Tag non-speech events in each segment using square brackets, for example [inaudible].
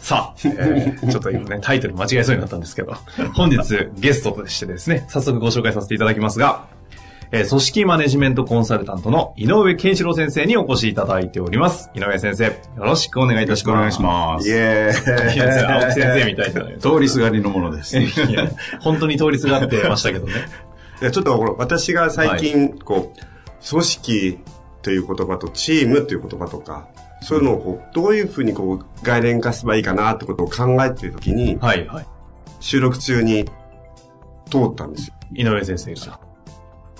さあ、えーちょっと今ね、タイトル間違えそうになったんですけど、本日ゲストとしてですね、早速ご紹介させていただきますが、えー組織マネジメントコンサルタントの井上健志郎先生にお越しいただいております。井上先生、よろしくお願いいたします。お願いします。イエーイ。いや青木先生みたいじゃないですか。通りすがりのものです。いや、本当に通りすがってましたけどね。[laughs] いやちょっと私が最近、こう、組織という言葉とチームという言葉とか、そういうのをこう、どういうふうにこう、概念化すればいいかなってことを考えているときに、はいはい。収録中に通ったんですよ。井上先生が。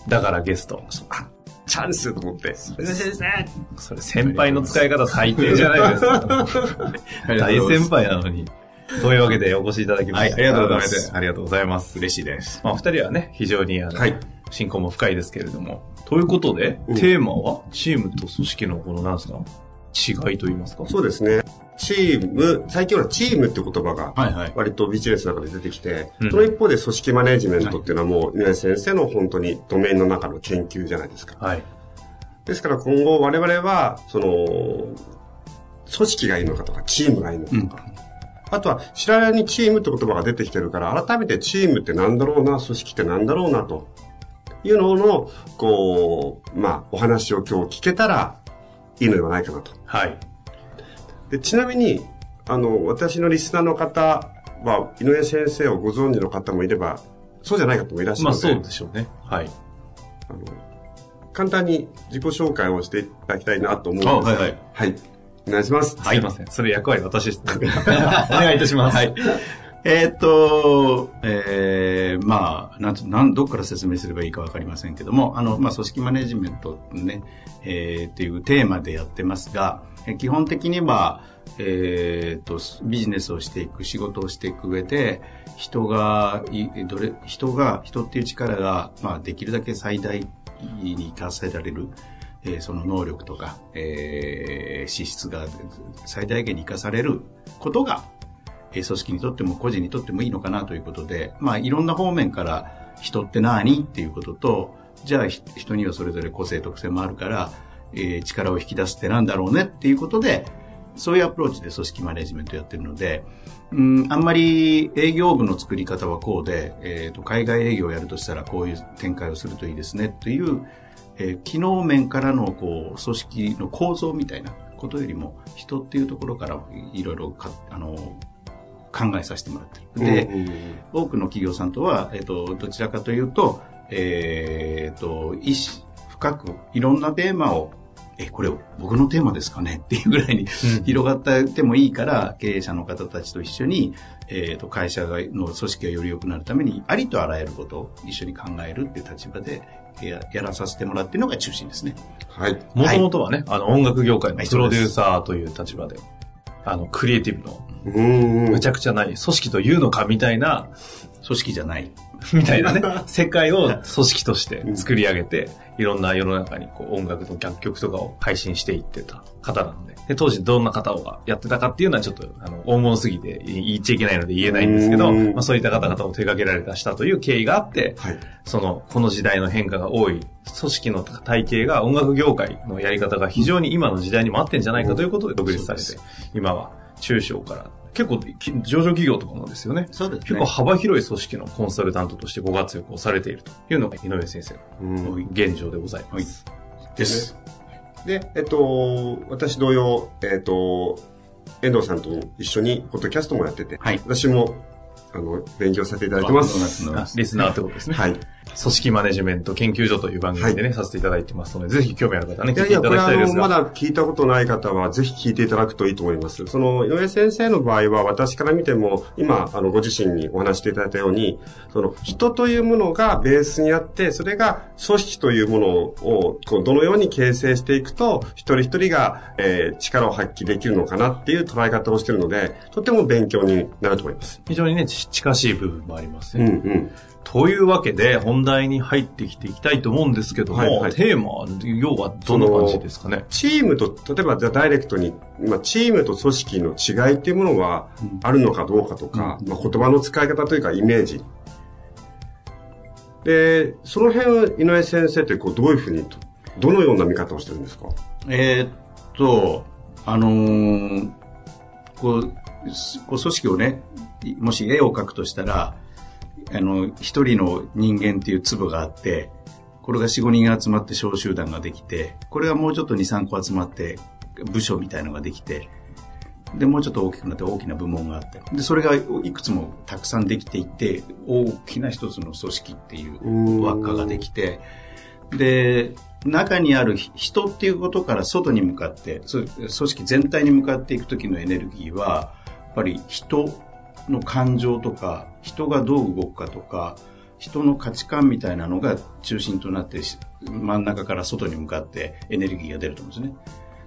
だからゲスト。あ、チャンスと思って。先生ですね。それ先輩の使い方最低じゃないですか。[laughs] 大先輩なのに。というわけでお越しいただきました。はいありがとうございますありがとうございます。嬉しいです。まあ、二人はね、非常にあの、はい親交も深いですけれども。ということで、うんテーマは、チームと組織のこの、なんですか？違いと言いますか？そうですね。チーム、最近はチームって言葉が、はいはい。割とビジネスの中で出てきて、うんその一方で組織マネジメントっていうのはもう、井上先生の本当にドメインの中の研究じゃないですか。はい。ですから今後我々は、その、組織がいいのかとか、チームがいいのかとか、あとは知らないにチームって言葉が出てきてるから、改めてチームってなんだろうな、組織ってなんだろうな、というのの、こう、まあ、お話を今日聞けたらいいのではないかなと。はい。でちなみに、あの、私のリスナーの方は、井上先生をご存知の方もいれば、そうじゃない方もいらっしゃるまあ、ので、そうでしょうね。はい。あの簡単に自己紹介をしていただきたいなと思うんですが、あはいはいはい。お願いします。すいません。それ役割私です。[laughs] お願いいたします。はい。えっと、えー、まあ、なんなん、どっから説明すればいいかわかりませんけども、あの、まあ、組織マネジメントね、えー、っていうテーマでやってますが、基本的には、えーっと、ビジネスをしていく、仕事をしていく上で、人が、いどれ、人が、人っていう力が、まあ、できるだけ最大に活かせられる、えーその能力とか、えー資質が最大限に活かされることが、組織にとっても個人にとってもいいのかなということで、まあいろんな方面から人って何っていうことと、じゃあ人にはそれぞれ個性特性もあるから、えー力を引き出すってなんだろうねっていうことで、そういうアプローチで組織マネジメントやってるので、うん、あんまり営業部の作り方はこうで、えーと、海外営業をやるとしたらこういう展開をするといいですねという、えー機能面からのこう組織の構造みたいなことよりも人っていうところからいろいろあの考えさせてもらってる。で、多くの企業さんとは、えっ、と、どちらかというと、えっ、と、意識深くいろんなテーマを、え、これ僕のテーマですかね？っていうぐらいに広がってもいいから、経営者の方たちと一緒に、えっ、と、会社がの組織がより良くなるために、ありとあらゆることを一緒に考えるっていう立場でややらさせてもらっているのが中心ですね。はい。もともとはね、あの、音楽業界のはいプロデューサーという立場で、あの、クリエイティブの、むちゃくちゃない、組織というのかみたいな、組織じゃない。[laughs] みたいなね、[laughs] 世界を組織として作り上げて、いろんな世の中にこう音楽と楽曲とかを配信していってた方なので、で当時どんな方がやってたかっていうのはちょっと、あの、大物すぎて言っちゃいけないので言えないんですけど、うん。まあそういった方々を手掛けられたしたという経緯があって、はい。その、この時代の変化が多い、組織の体系が音楽業界のやり方が非常に今の時代にも合ってんじゃないかということで独立されて今は中小から、結構き上場企業とかもですよね。そうです結構幅広い組織のコンサルタントとしてご活躍をされているというのが井上先生うんの現状でございます。です。で、えっと、私同様、えっと、遠藤さんと一緒にポッドキャストもやってて、はい私もあの、勉強させていただいてます。あリスナーってことですね。はい。組織マネジメント研究所という番組でね、させていただいてますので、ぜひ興味ある方はね、いやいや、聞いていただきたいですが。まだ聞いたことない方は、ぜひ聞いていただくといいと思います。その、井上先生の場合は、私から見ても、今、あの、ご自身にお話していただいたように、その、人というものがベースにあって、それが組織というものを、こう、どのように形成していくと、一人一人が、えー力を発揮できるのかなっていう捉え方をしているので、とても勉強になると思います。非常にね、ち近しい部分もありますうんね。うん。というわけで、本題に入ってきていきたいと思うんですけども、はいはいテーマは、要はどんな感じですかね？チームと、例えばじゃあダイレクトに、まあ、チームと組織の違いっていうものはあるのかどうかとか、まあ、言葉の使い方というかイメージ。で、その辺、井上先生ってこうどういうふうに、どのような見方をしてるんですか？えーっと、あのーこう、すこう組織をね、いもし絵を描くとしたら、あの、一人の人間っていう粒があって、これが4、5人が集まって小集団ができて、これがもうちょっと2、3個集まって部署みたいのができて、で、もうちょっと大きくなって大きな部門があって、で、それがいくつもたくさんできていって、大きな一つの組織っていう輪っかができて、で、中にある人っていうことから外に向かって、組織全体に向かっていく時のエネルギーは、やっぱり人の感情とか、人がどう動くかとか、人の価値観みたいなのが中心となってし真ん中から外に向かってエネルギーが出ると思うんですね。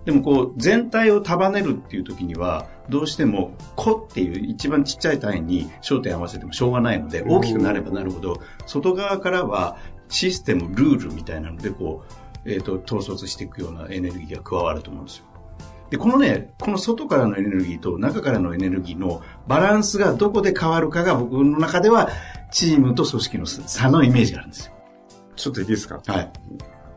でもこう全体を束ねるっていう時にはどうしても個っていう一番ちっちゃい単位に焦点合わせてもしょうがないので大きくなればなるほど外側からはシステムルールみたいなのでこう、えー、と統率していくようなエネルギーが加わると思うんですよ。で、このね、この外からのエネルギーと中からのエネルギーのバランスがどこで変わるかが僕の中ではチームと組織の差のイメージがあるんですよ。ちょっといいですか？はい。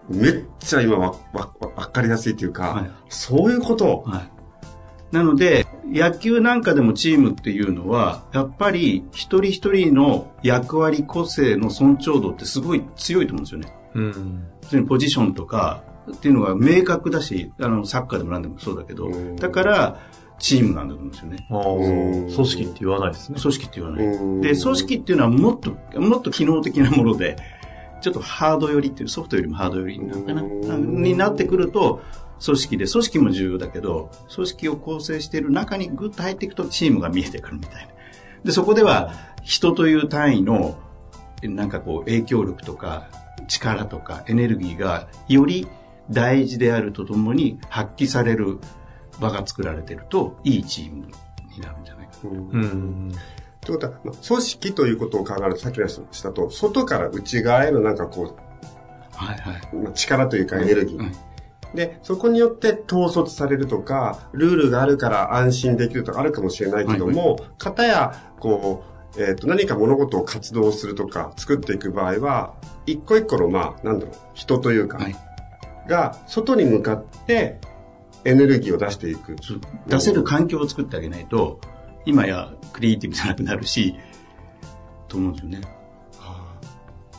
めっちゃ今わ、わ、わかりやすいというか、はいそういうこと？はい。なので、野球なんかでもチームっていうのは、やっぱり一人一人の役割個性の尊重度ってすごい強いと思うんですよね。うん。普通にポジションとかっていうのが明確だし、あの、サッカーでも何でもそうだけどうん、だから、チームなんだと思うんですよね。組織って言わないですね。組織って言わない。うんで、組織っていうのはもっと、もっと機能的なもので、ちょっとハード寄りっていう、ソフトよりもハード寄りなのかな、うんになってくると、組織で、組織も重要だけど、組織を構成している中にグッと入っていくとチームが見えてくるみたいな。で、そこでは人という単位の、なんかこう影響力とか力とかエネルギーがより大事であるとともに発揮される場が作られていると、いいチームになるんじゃないかな。うんうん。ということは、まあ組織ということを考えると、さっきの話したと、外から内側へのなんかこはいはい。う、まあ力というかエネルギー。うんで、そこによって統率されるとか、ルールがあるから安心できるとかあるかもしれないけども、方や、こう、えっ、と、何か物事を活動するとか、作っていく場合は、一個一個の、まあ、なんだろう、人というか、はいが、外に向かって、エネルギーを出していく。出せる環境を作ってあげないと、今やクリエイティブじゃなくなるし、と思うんですよね。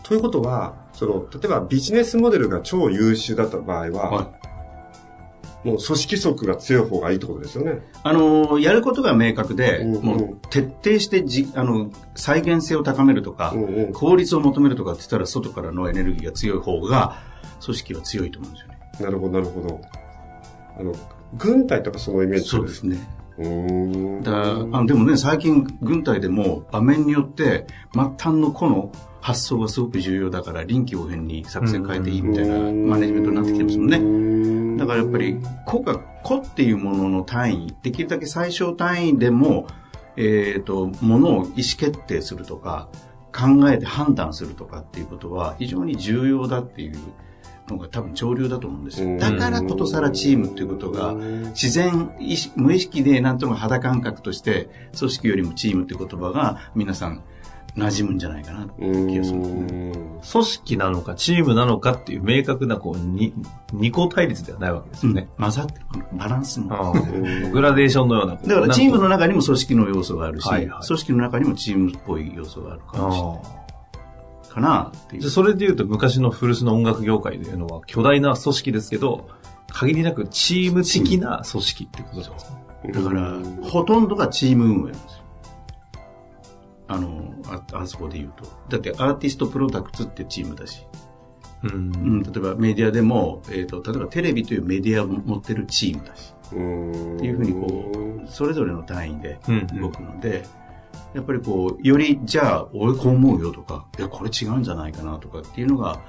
ということは、その、例えばビジネスモデルが超優秀だった場合は、はい。もう組織則が強い方がいいってことですよね。あの、やることが明確で、うんうんもう徹底してじ、あの、再現性を高めるとか、うんうん効率を求めるとかって言ったら、外からのエネルギーが強い方が、組織は強いと思うんですよね。なるほど、なるほど。あの、軍隊とかそのイメージそうですね。うーん。だあでもね、最近、軍隊でも場面によって、末端の個の発想がすごく重要だから、臨機応変に作戦変えていいみたいなマネジメントになってきてますもんね。ねだからやっぱり、個が、個っていうものの単位、できるだけ最小単位でも、えっ、と、ものを意思決定するとか、考えて判断するとかっていうことは非常に重要だっていうのが多分潮流だと思うんですよ。だからことさらチームっていうことが、自然無意識でなんとか肌感覚として、組織よりもチームって言葉が皆さん馴染むんじゃないかなっていう気がするね。組織なのかチームなのかっていう明確なこうに二項対立ではないわけですよね。混ざってくるバランスも。ああグラデーションのような。だからチームの中中にも組織の要素があるし、はいはい組織の中にもチームっぽい要素があるかもしれないかなっていう。じゃあそれで言うと昔の古巣の音楽業界というのは巨大な組織ですけど、限りなくチーム的な組織ってことですかだから、ほとんどがチーム運営なんですよ。あの、ああそこで言うと。だってアーティストプロダクツってチームだし。う。うんん、例えばメディアでも、えっ、と、例えばテレビというメディアを持ってるチームだし。うん。っていうふうにこう、それぞれの単位でうん動くので、やっぱりこう、より、じゃあ、俺こう思うよとか、いや、これ違うんじゃないかなとかっていうのが、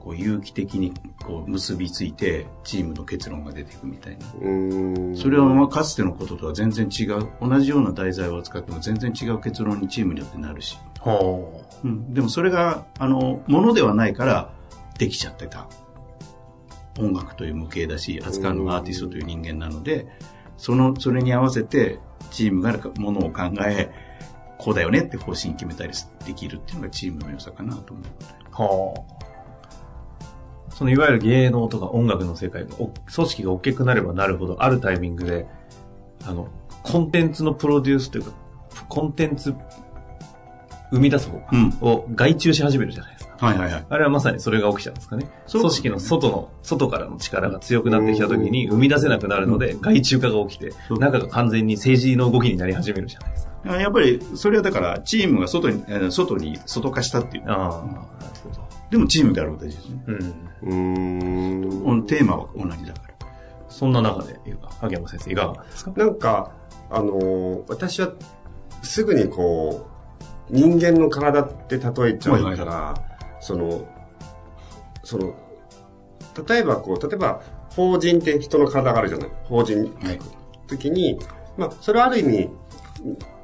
こう、有機的にこう結びついて、チームの結論が出ていくみたいな。うん。それはまあかつてのこととは全然違う、同じような題材を使っても全然違う結論にチームによってなるし。はうん、でもそれが、あの、ものではないからできちゃってた。音楽という無形だし、扱うのがアーティストという人間なので、その、それに合わせてチームがものを考え、こうだよねって方針決めたりできるっていうのがチームの良さかなと思う。はあ。そのいわゆる芸能とか音楽の世界が、お組織が大きくなればなるほど、あるタイミングで、あの、コンテンツのプロデュースというか、コンテンツ生み出す方うんを外注し始めるじゃないですか。はいはいはい。あれはまさにそれが起きちゃうんですかね。組織の外の、外からの力が強くなってきた時に生み出せなくなるので、外注化が起きて、中が完全に政治の動きになり始めるじゃないですか。やっぱり、それはだから、チームが外に、えー外に、外化したっていう。ああ、なるほど。でもチームであることですね。うん。うん。テーマは同じだから。そんな中で、萩山先生いかがですか？なんか、あのー私はすぐにこう、人間の体って例えちゃうはいはいから、その、その、例えばこう、例えば、法人って人の体があるじゃない法人はい。時に、まあ、それはある意味、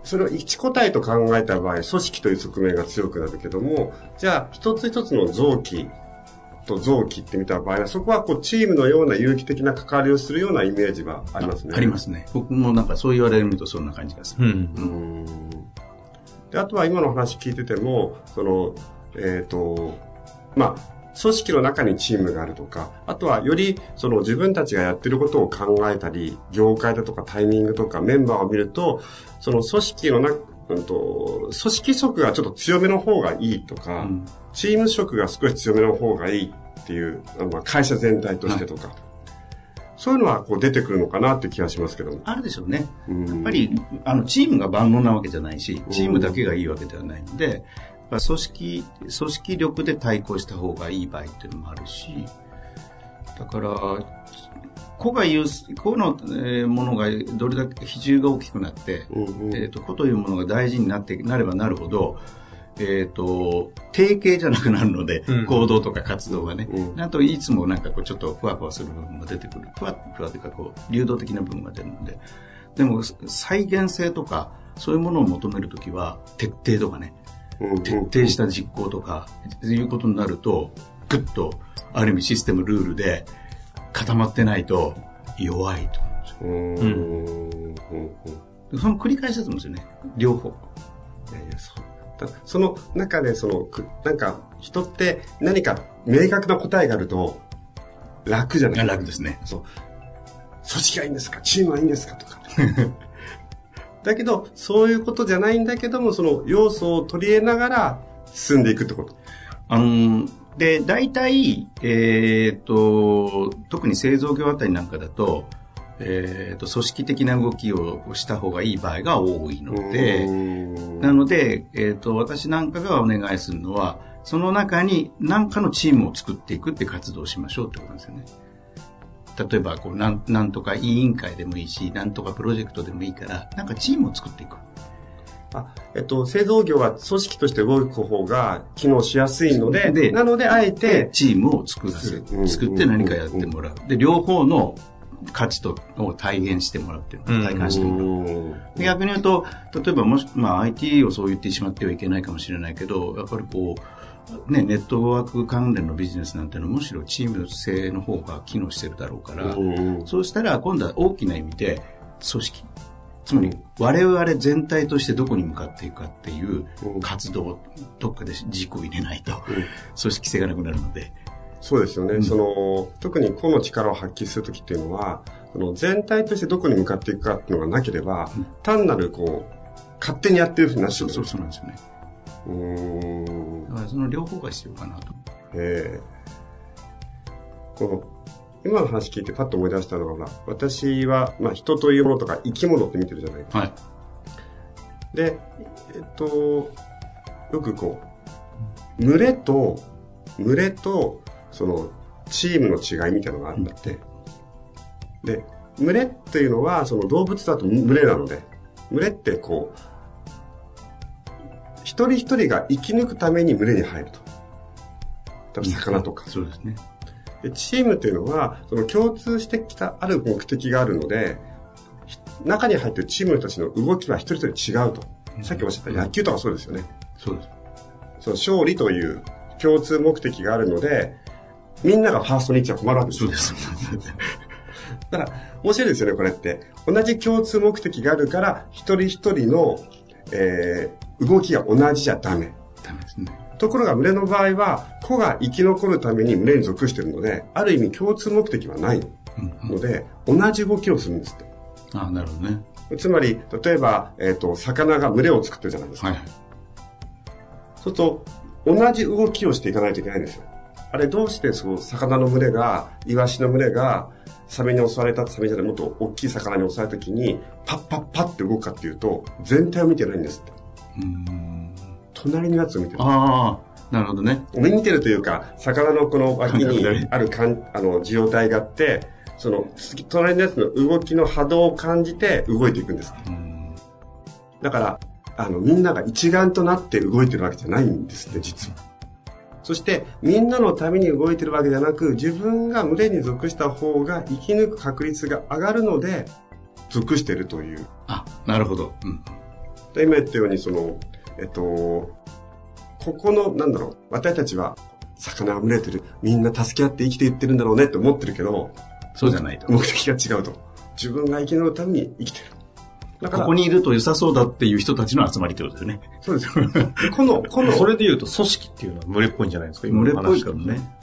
それを一個体と考えた場合、組織という側面が強くなるけども、じゃあ、一つ一つの臓器と臓器って見た場合は、そこはこう、チームのような有機的な関わりをするようなイメージはありますね。ありますね。僕もなんかそう言われるとそんな感じがする。うん。うんであとは今の話聞いてても、その、えっ、と、まあ、組織の中にチームがあるとか、あとはよりその自分たちがやってることを考えたり、業界だとかタイミングとかメンバーを見ると、その組織のな、うんと、組織色がちょっと強めの方がいいとか、うんチーム色が少し強めの方がいいっていう、あのまあ会社全体としてとか、そういうのはこう出てくるのかなって気がしますけども。あるでしょうね。ややっぱり、あの、チームが万能なわけじゃないし、チームだけがいいわけではないので、組織、組織力で対抗した方がいい場合っていうのもあるし、だから、個が言う、個のえーものがどれだけ比重が大きくなって、うんうんえっ、と、個というものが大事になって、なればなるほど、えっ、と、定型じゃなくなるので、うん行動とか活動がね、うんなんといつもなんかこうちょっとふわふわする部分が出てくる。ふわふわというかこう、流動的な部分が出るので。でも、再現性とか、そういうものを求めるときは、徹底とかね、徹底した実行とか、いうことになると、ぐっと、ある意味システム、ルールで固まってないと弱いと思うんですよ。うんその繰り返しだと思うんですよね。両方。いやいや、そう。だその中で、その、くなんか、人って何か明確な答えがあると、楽じゃない楽ですね。そう。組織がいいんですか？チームはいいんですか？とか。[laughs] だけど、そういうことじゃないんだけども、その要素を取り入れながら進んでいくってこと。あの、で、大体、えっ、と、特に製造業あたりなんかだと、えっ、と、組織的な動きをした方がいい場合が多いので、なので、えっ、と、私なんかがお願いするのは、その中に何かのチームを作っていくって活動をしましょうってことなんですよね。例えば、こう、なん、なんとか委員会でもいいし、なんとかプロジェクトでもいいから、なんかチームを作っていく。あ、えっと、製造業は組織として動く方が機能しやすいので、でなので、あえでて、、チームを作らせるうん。作って何かやってもらう。で、両方の価値とを体現してもらうっていううんの体感してもらう。で逆に言うと、例えばもし、まあ IT をそう言ってしまってはいけないかもしれないけど、やっぱりこう、ね、ネットワーク関連のビジネスなんていうのはむしろチーム性の方が機能してるだろうから、うんそうしたら今度は大きな意味で組織。つまり我々全体としてどこに向かっていくかっていう活動をどっかで軸を入れないと組織性がなくなるので。そうですよね。その、特に個の力を発揮するときっていうのは、その全体としてどこに向かっていくかっていうのがなければ、単なるこう、勝手にやってるふうになっちゃそううそうそうなんですよね。うーん。だからその両方が必要かなと。ええこの、今の話聞いてパッと思い出したのが、私は、まあ人というものとか生き物って見てるじゃないですか。はい。で、えっと、よくこう、群れと、群れと、その、チームの違いみたいなのがあるんだって。で、群れっていうのは、その動物だと群れなので、群れってこう、一人一人が生き抜くために群れに入ると。多分魚とか。そうですね。でチームっていうのは、その共通してきたある目的があるので、ひ中に入ってるチームの人たちの動きは一人一人違うと。さっきおっしゃった野球とかそうですよね。そうです。その勝利という共通目的があるので、みんながファーストに行っちゃ困るわけですよ。そうです。だから、面白いですよね、これって。同じ共通目的があるから、一人一人の、えー動きが同じじゃダメ。ダメですね。ところが群れの場合は、子が生き残るために群れに属しているので、ある意味共通目的はないうんので、同じ動きをするんですって。ああ、なるほどね。つまり、例えば、えっ、と、魚が群れを作ってるじゃないですか。はいはい。そうすると、同じ動きをしていかないといけないんですよ。あれ、どうして、その、魚の群れが、イワシの群れが、サメに襲われた、サメじゃない、もっと大きい魚に襲われた時に、パッパッパッって動くかっていうと、全体を見てないんですって。隣のやつを見てる。ああ、なるほどね。見てるというか、魚のこの脇にあるかんあの受容体があって、その、隣のやつの動きの波動を感じて動いていくんです。うん。だから、あの、みんなが一丸となって動いてるわけじゃないんですって、実は。そして、みんなのために動いてるわけじゃなく、自分が群れに属した方が生き抜く確率が上がるので、属してるという。あ、なるほど。うん。で今言ったように、その、えっと、ここの、なんだろう、私たちは、魚が群れてる、みんな助け合って生きていってるんだろうねって思ってるけど、そうじゃないと。目的が違うと。自分が生き抜くために生きてる。だから、ここにいると良さそうだっていう人たちの集まりってことですよね。そうですよ。この、[laughs] この、それで言うと組織っていうのは群れっぽいんじゃないですか今の群れっぽい話だとからね。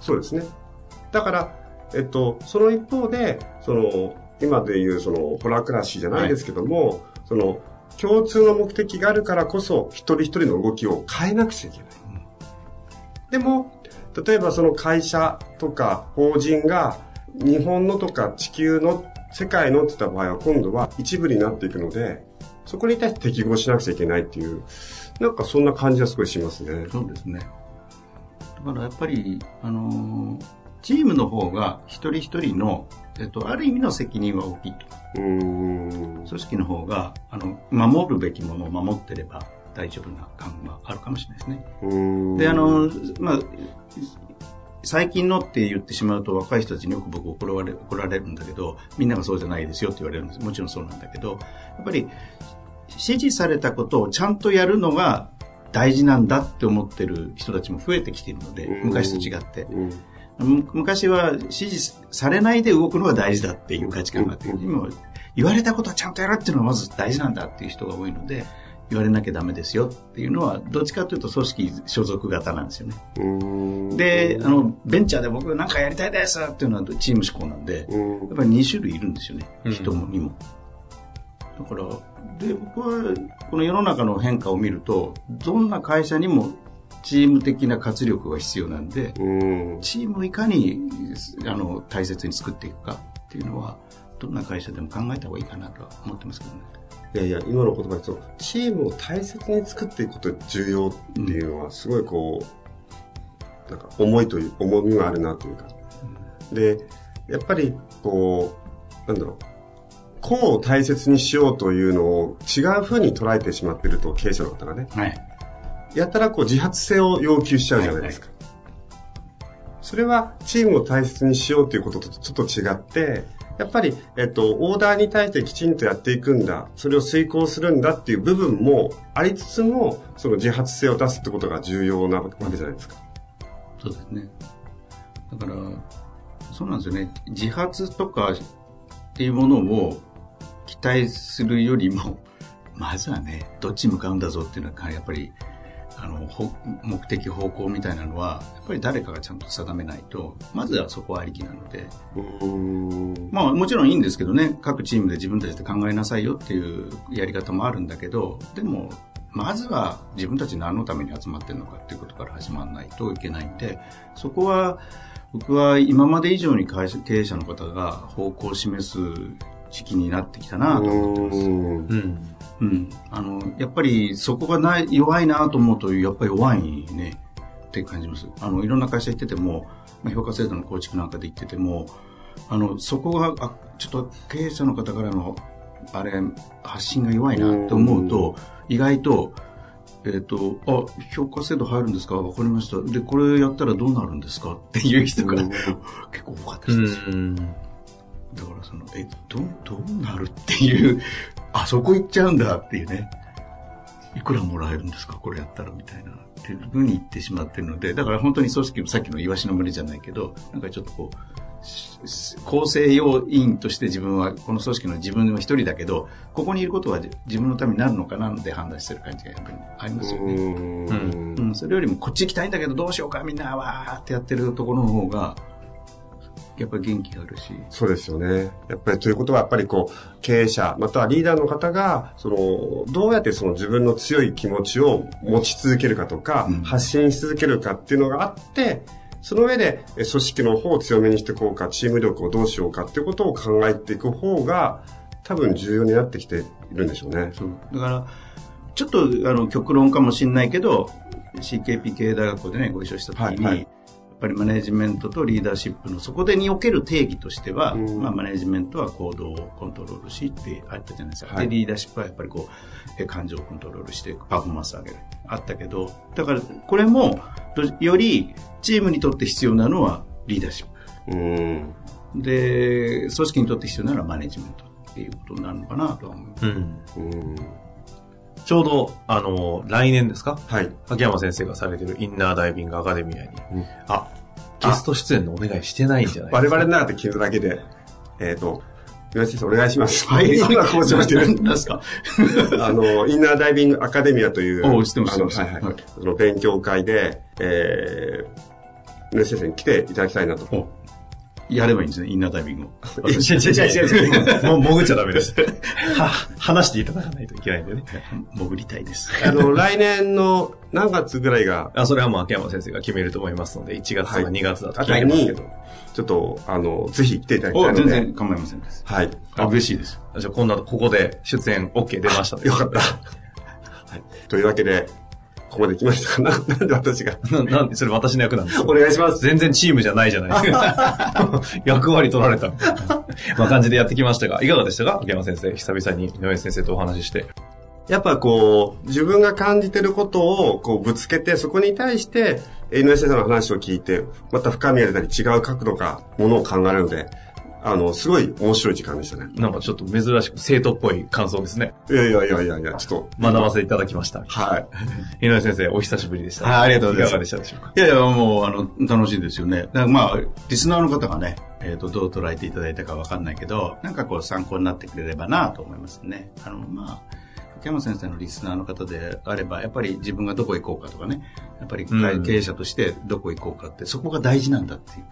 そうですね。だから、えっと、その一方で、その、今でいう、その、ホラークラシーじゃないですけども、その、共通の目的があるからこそ、一人一人の動きを変えなくちゃいけない。でも、例えばその会社とか法人が、日本のとか地球の、世界のって言った場合は、今度は一部になっていくので、そこに対して適合しなくちゃいけないっていう、なんかそんな感じはすごいしますね。そうですね。だからやっぱり、あのーチームの方が一人一人の、えっと、ある意味の責任は大きいと。組織の方が、あの、守るべきものを守ってれば大丈夫な感があるかもしれないですね。で、あの、まあ、最近のって言ってしまうと若い人たちによく僕怒られ怒られるんだけど、みんながそうじゃないですよって言われるんです。もちろんそうなんだけど、やっぱり指示されたことをちゃんとやるのが大事なんだって思ってる人たちも増えてきているので、うん昔と違って。う昔は指示されないで動くのが大事だっていう価値観があって、今は言われたことはちゃんとやるっていうのがまず大事なんだっていう人が多いので、言われなきゃダメですよっていうのは、どっちかというと組織所属型なんですよね。で、あの、ベンチャーで僕なんかやりたいですっていうのはチーム思考なんで、うんやっぱり2種類いるんですよね。うん人もにも。だから、で、僕はこの世の中の変化を見ると、どんな会社にもチーム的な活力が必要なんで、うんチームをいかにあの大切に作っていくかっていうのは、どんな会社でも考えた方がいいかなとは思ってますけどね。いやいや、今の言葉ですと、チームを大切に作っていくことが重要っていうのは、すごいこう、なんか重いという、重みがあるなというか。で、やっぱり、こう、なんだろう、個を大切にしようというのを違う風に捉えてしまっていると、経営者の方がね。はい。やたらこう自発性を要求しちゃうじゃないですか。それはチームを大切にしようということとちょっと違って、やっぱり、えっと、オーダーに対してきちんとやっていくんだ、それを遂行するんだっていう部分もありつつも、その自発性を出すってことが重要なわけじゃないですか。そうですね。だから、そうなんですよね。自発とかっていうものを期待するよりも、まずはね、どっち向かうんだぞっていうのは、やっぱり、あの、ほ目的方向みたいなのは、やっぱり誰かがちゃんと定めないと、まずはそこはありきなので。まあもちろんいいんですけどね、各チームで自分たちで考えなさいよっていうやり方もあるんだけど、でも、まずは自分たち何のために集まってるのかっていうことから始まらないといけないんで、そこは僕は今まで以上に会社経営者の方が方向を示す時期になってきたなと思ってます。うーんうん。うん。あの、やっぱりそこがない、弱いなと思うと、やっぱり弱いね、って感じます。あの、いろんな会社行ってても、まあ、評価制度の構築なんかで行ってても、あの、そこが、あ、ちょっと経営者の方からの、あれ、発信が弱いなと思うと、意外と、えっ、と、あ、評価制度入るんですか？わかりました。で、これやったらどうなるんですか？っていう人が結構多かったですよ。だからその、え、どう、どうなるっていう、あそこ行っちゃうんだっていうね。いくらもらえるんですか？これやったらみたいな。っていうふうに言ってしまってるので、だから本当に組織のさっきのイワシの群れじゃないけど、なんかちょっとこう、し構成要員として自分は、この組織の自分は一人だけど、ここにいることは自分のためになるのかなって判断してる感じがやっぱりありますよね。うんうん、それよりもこっち行きたいんだけどどうしようかみんなわーってやってるところの方が、やっぱり元気があるし。そうですよね。やっぱりということは、やっぱりこう、経営者、またはリーダーの方が、その、どうやってその自分の強い気持ちを持ち続けるかとか、うん発信し続けるかっていうのがあって、その上で、え組織の方を強めにしていこうか、チーム力をどうしようかっていうことを考えていく方が、多分重要になってきているんでしょうね。そうだから、ちょっとあの極論かもしれないけど、CKP 系大学校でね、ご一緒した時に、はいはいぱりマネジメントとリーダーシップのそこでにおける定義としては、うんまあ、マネジメントは行動をコントロールしってあったじゃないですか。はいで、リーダーシップはやっぱりこう、え感情をコントロールしてパフォーマンスを上げる。あったけど、だからこれも、どよりチームにとって必要なのはリーダーシッうん。プ。で、組織にとって必要なのはマネジメントっていうことになるのかなとは思います。うん。うん。ちょうど、あの、来年ですか？はい。秋山先生がされてるインナーダイビングアカデミアに、うんあ、ゲスト出演のお願いしてないんじゃない我ですか？々の中で聞いただけで、えっ、と、岩井先生お願いします。はい。今交渉してる。何ですか？[laughs] あの、インナーダイビングアカデミアという、おう知ってますあの、知ってますはいはいはい。その勉強会で、えー、野先生に来ていただきたいなと。おやればいいんですね、インナーダイビングを。いや違う違う違う違う。[laughs] もう潜っちゃダメです。は、話していただかないといけないんでね。潜りたいです。あの、来年の何月ぐらいが、あ、それはもう秋山先生が決めると思いますので、1月とかはい2月だとあ聞たりにいてますけど。、ちょっと、あの、ぜひ来ていただきたいお、ので。全然構いませんです。はい。あ、嬉しいです。じゃあ今度はここで出演 OK 出ましたよかった。はい。というわけで、ここまで来ましたかな [laughs] なんで私が。ななんで、それ私の役なんですよお願いします。全然チームじゃないじゃないですか。[laughs] 役割取られたまあ、感じでやってきましたが、いかがでしたか？秋山先生、久々に井上先生とお話しして。やっぱこう、自分が感じてることをこうぶつけて、そこに対して、井上先生の話を聞いて、また深みが出たり違う角度か、ものを考えるので、あの、すごい面白い時間でしたね。なんかちょっと珍しく生徒っぽい感想ですね。いやいやいやいやいや、ちょっと。学ばせていただきました。はい。井上先生、お久しぶりでした。はいありがとうございますいかがでしたでしょうか？いやいや、もう、あの、楽しいですよね。だからまあ、リスナーの方がね、えっ、と、どう捉えていただいたかわかんないけど、なんかこう参考になってくれればなと思いますね。あの、まあ、秋山先生のリスナーの方であれば、やっぱり自分がどこ行こうかとかね、やっぱりうん経営者としてどこ行こうかって、そこが大事なんだっていう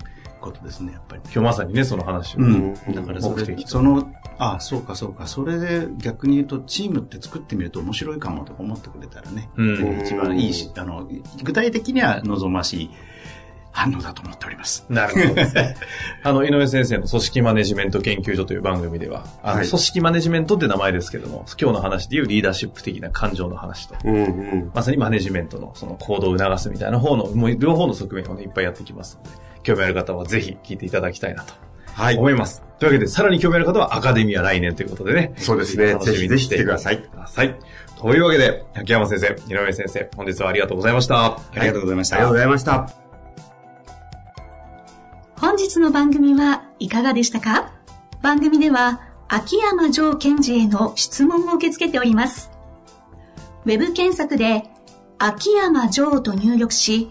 ことですね、やっぱり。今日まさにね、その話を。うん。だからそその、あそうかそうか、それで逆に言うと、チームって作ってみると面白いかもとか思ってくれたらね、うん一番いいし、あの、具体的には望ましい反応だと思っております。なるほど。[laughs] あの、井上先生の組織マネジメント研究所という番組では、あの、はい組織マネジメントって名前ですけども、今日の話でいうリーダーシップ的な感情の話と、うんうん。まさにマネジメントのその行動を促すみたいな方の、もう両方の側面をね、いっぱいやってきますので、興味ある方はぜひ聞いていただきたいなとはい。思います。というわけで、さらに興味ある方はアカデミア来年ということでね。そうですね。楽しみにぜひぜひして来てください。ください。というわけで、秋山先生、井上先生、本日はありがとうございました。ありがとうございました。ありがとうございました。本日の番組はいかがでしたか？番組では秋山城賢治への質問を受け付けております。ウェブ検索で秋山城と入力し、